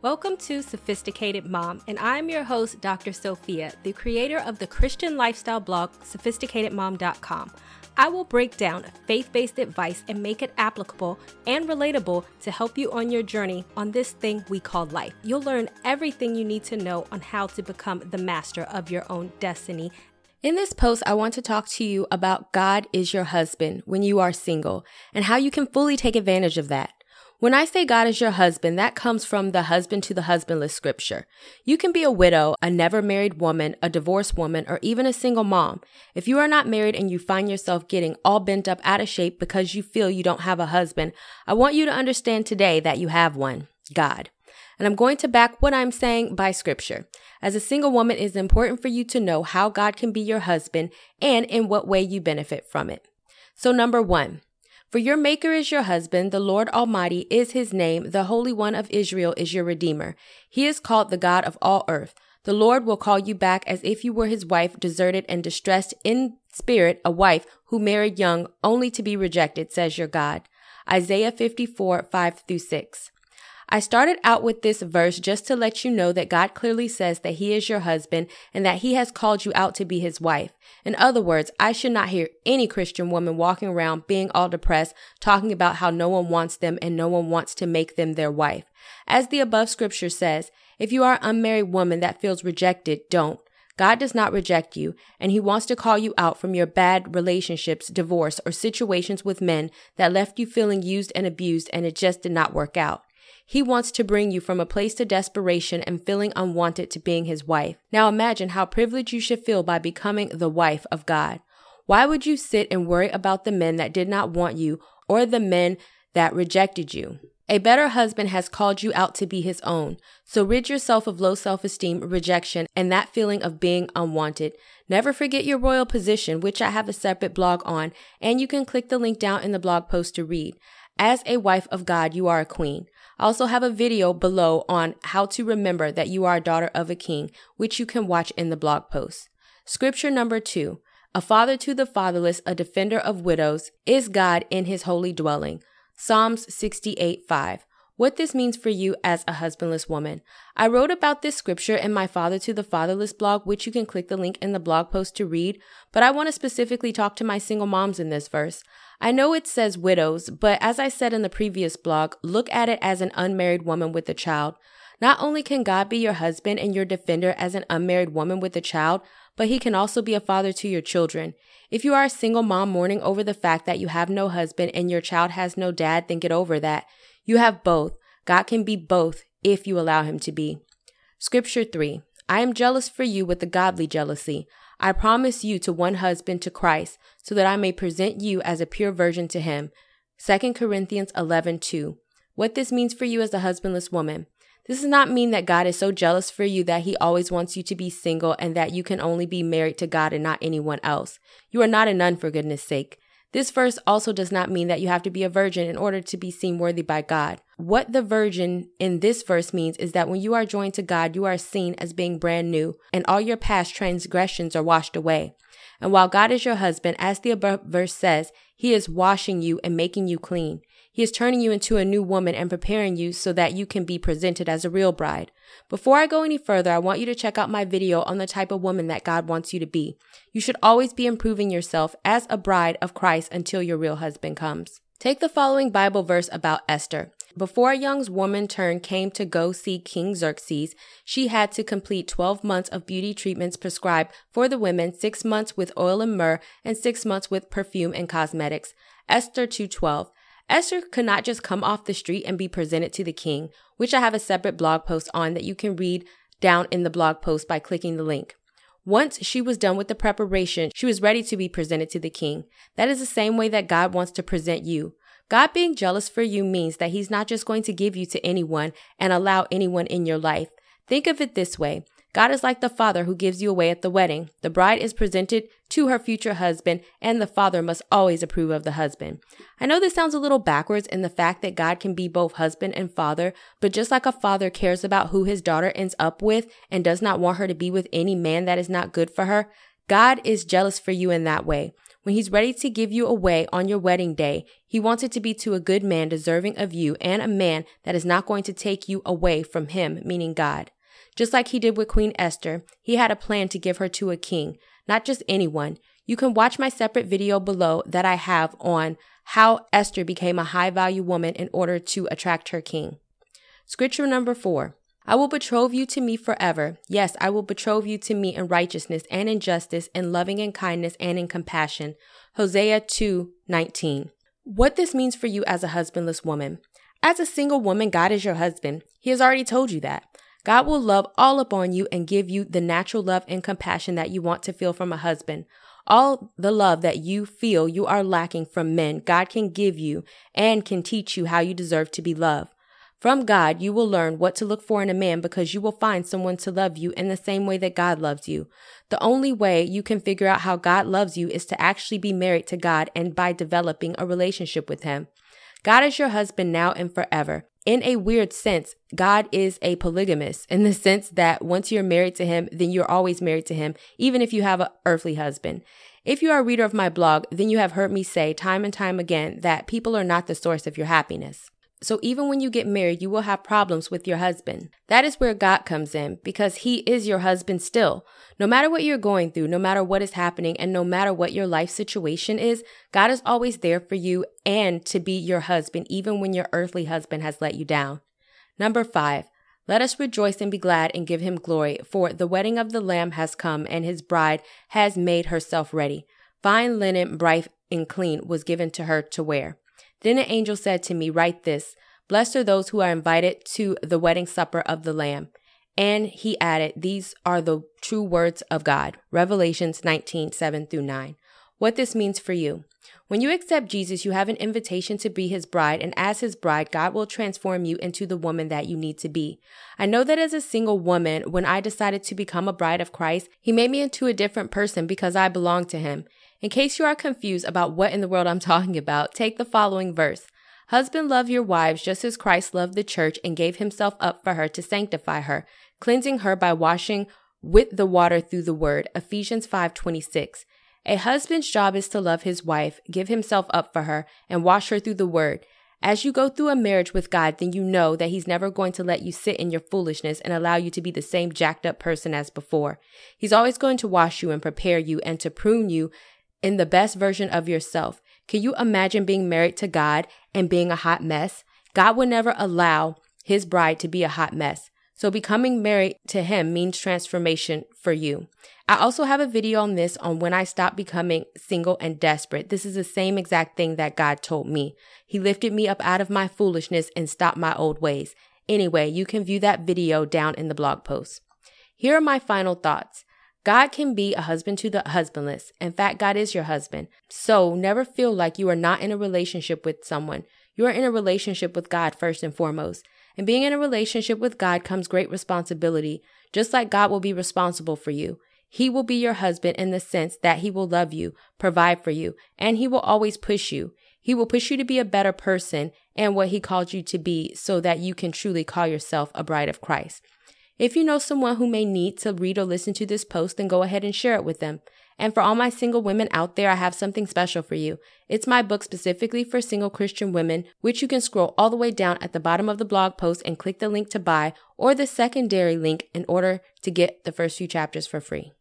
Welcome to Sophisticated Mom, and I'm your host, Dr. Sophia, the creator of the Christian lifestyle blog, sophisticatedmom.com. I will break down faith based advice and make it applicable and relatable to help you on your journey on this thing we call life. You'll learn everything you need to know on how to become the master of your own destiny. In this post, I want to talk to you about God is your husband when you are single and how you can fully take advantage of that. When I say God is your husband, that comes from the husband to the husbandless scripture. You can be a widow, a never married woman, a divorced woman, or even a single mom. If you are not married and you find yourself getting all bent up out of shape because you feel you don't have a husband, I want you to understand today that you have one, God. And I'm going to back what I'm saying by scripture. As a single woman, it is important for you to know how God can be your husband and in what way you benefit from it. So number one, for your Maker is your husband, the Lord Almighty is his name, the Holy One of Israel is your Redeemer. He is called the God of all earth. The Lord will call you back as if you were his wife, deserted and distressed in spirit, a wife who married young only to be rejected, says your God. Isaiah 54, 5 through 6. I started out with this verse just to let you know that God clearly says that He is your husband and that He has called you out to be His wife. In other words, I should not hear any Christian woman walking around being all depressed, talking about how no one wants them and no one wants to make them their wife. As the above scripture says, if you are an unmarried woman that feels rejected, don't. God does not reject you, and He wants to call you out from your bad relationships, divorce, or situations with men that left you feeling used and abused and it just did not work out. He wants to bring you from a place of desperation and feeling unwanted to being his wife. Now imagine how privileged you should feel by becoming the wife of God. Why would you sit and worry about the men that did not want you or the men that rejected you? A better husband has called you out to be his own. So rid yourself of low self esteem, rejection, and that feeling of being unwanted. Never forget your royal position, which I have a separate blog on, and you can click the link down in the blog post to read. As a wife of God, you are a queen. I also have a video below on how to remember that you are a daughter of a king, which you can watch in the blog post. Scripture number two. A father to the fatherless, a defender of widows, is God in his holy dwelling. Psalms 68 5. What this means for you as a husbandless woman. I wrote about this scripture in my Father to the Fatherless blog, which you can click the link in the blog post to read, but I want to specifically talk to my single moms in this verse. I know it says widows, but as I said in the previous blog, look at it as an unmarried woman with a child. Not only can God be your husband and your defender as an unmarried woman with a child, but he can also be a father to your children. If you are a single mom mourning over the fact that you have no husband and your child has no dad, then get over that. You have both. God can be both if you allow him to be. Scripture 3. I am jealous for you with a godly jealousy. I promise you to one husband to Christ, so that I may present you as a pure virgin to him. 2 Corinthians 11 2. What this means for you as a husbandless woman. This does not mean that God is so jealous for you that he always wants you to be single and that you can only be married to God and not anyone else. You are not a nun for goodness sake. This verse also does not mean that you have to be a virgin in order to be seen worthy by God. What the virgin in this verse means is that when you are joined to God, you are seen as being brand new and all your past transgressions are washed away. And while God is your husband, as the above verse says, he is washing you and making you clean. He is turning you into a new woman and preparing you so that you can be presented as a real bride. Before I go any further, I want you to check out my video on the type of woman that God wants you to be. You should always be improving yourself as a bride of Christ until your real husband comes. Take the following Bible verse about Esther. Before a young woman turn came to go see King Xerxes, she had to complete 12 months of beauty treatments prescribed for the women, 6 months with oil and myrrh, and 6 months with perfume and cosmetics. Esther 2:12. Esther could not just come off the street and be presented to the king, which I have a separate blog post on that you can read down in the blog post by clicking the link. Once she was done with the preparation, she was ready to be presented to the king. That is the same way that God wants to present you. God being jealous for you means that he's not just going to give you to anyone and allow anyone in your life. Think of it this way. God is like the father who gives you away at the wedding. The bride is presented to her future husband, and the father must always approve of the husband. I know this sounds a little backwards in the fact that God can be both husband and father, but just like a father cares about who his daughter ends up with and does not want her to be with any man that is not good for her, God is jealous for you in that way. When he's ready to give you away on your wedding day, he wants it to be to a good man deserving of you and a man that is not going to take you away from him, meaning God. Just like he did with Queen Esther, he had a plan to give her to a king, not just anyone. You can watch my separate video below that I have on how Esther became a high value woman in order to attract her king. Scripture number four. I will betroth you to me forever. Yes, I will betroth you to me in righteousness and in justice, in loving and kindness and in compassion. Hosea 2 19. What this means for you as a husbandless woman. As a single woman, God is your husband. He has already told you that. God will love all upon you and give you the natural love and compassion that you want to feel from a husband. All the love that you feel you are lacking from men, God can give you and can teach you how you deserve to be loved. From God, you will learn what to look for in a man because you will find someone to love you in the same way that God loves you. The only way you can figure out how God loves you is to actually be married to God and by developing a relationship with Him. God is your husband now and forever. In a weird sense, God is a polygamist in the sense that once you're married to him, then you're always married to him, even if you have an earthly husband. If you are a reader of my blog, then you have heard me say time and time again that people are not the source of your happiness. So even when you get married, you will have problems with your husband. That is where God comes in because he is your husband still. No matter what you're going through, no matter what is happening, and no matter what your life situation is, God is always there for you and to be your husband, even when your earthly husband has let you down. Number five, let us rejoice and be glad and give him glory, for the wedding of the Lamb has come, and his bride has made herself ready. Fine linen, bright and clean, was given to her to wear. Then an angel said to me, Write this Blessed are those who are invited to the wedding supper of the Lamb. And he added, These are the true words of God. Revelations 19, 7 through 9. What this means for you. When you accept Jesus, you have an invitation to be his bride, and as his bride, God will transform you into the woman that you need to be. I know that as a single woman, when I decided to become a bride of Christ, he made me into a different person because I belong to him. In case you are confused about what in the world I'm talking about, take the following verse. Husband, love your wives just as Christ loved the church and gave himself up for her to sanctify her, cleansing her by washing with the water through the word. Ephesians 5:26. A husband's job is to love his wife, give himself up for her, and wash her through the word. As you go through a marriage with God, then you know that He's never going to let you sit in your foolishness and allow you to be the same jacked up person as before. He's always going to wash you and prepare you and to prune you in the best version of yourself. Can you imagine being married to God and being a hot mess? God would never allow his bride to be a hot mess. So becoming married to him means transformation for you. I also have a video on this on when I stopped becoming single and desperate. This is the same exact thing that God told me. He lifted me up out of my foolishness and stopped my old ways. Anyway, you can view that video down in the blog post. Here are my final thoughts. God can be a husband to the husbandless. In fact, God is your husband. So never feel like you are not in a relationship with someone. You are in a relationship with God first and foremost. And being in a relationship with God comes great responsibility, just like God will be responsible for you. He will be your husband in the sense that he will love you, provide for you, and he will always push you. He will push you to be a better person and what he called you to be so that you can truly call yourself a bride of Christ. If you know someone who may need to read or listen to this post, then go ahead and share it with them. And for all my single women out there, I have something special for you. It's my book specifically for single Christian women, which you can scroll all the way down at the bottom of the blog post and click the link to buy or the secondary link in order to get the first few chapters for free.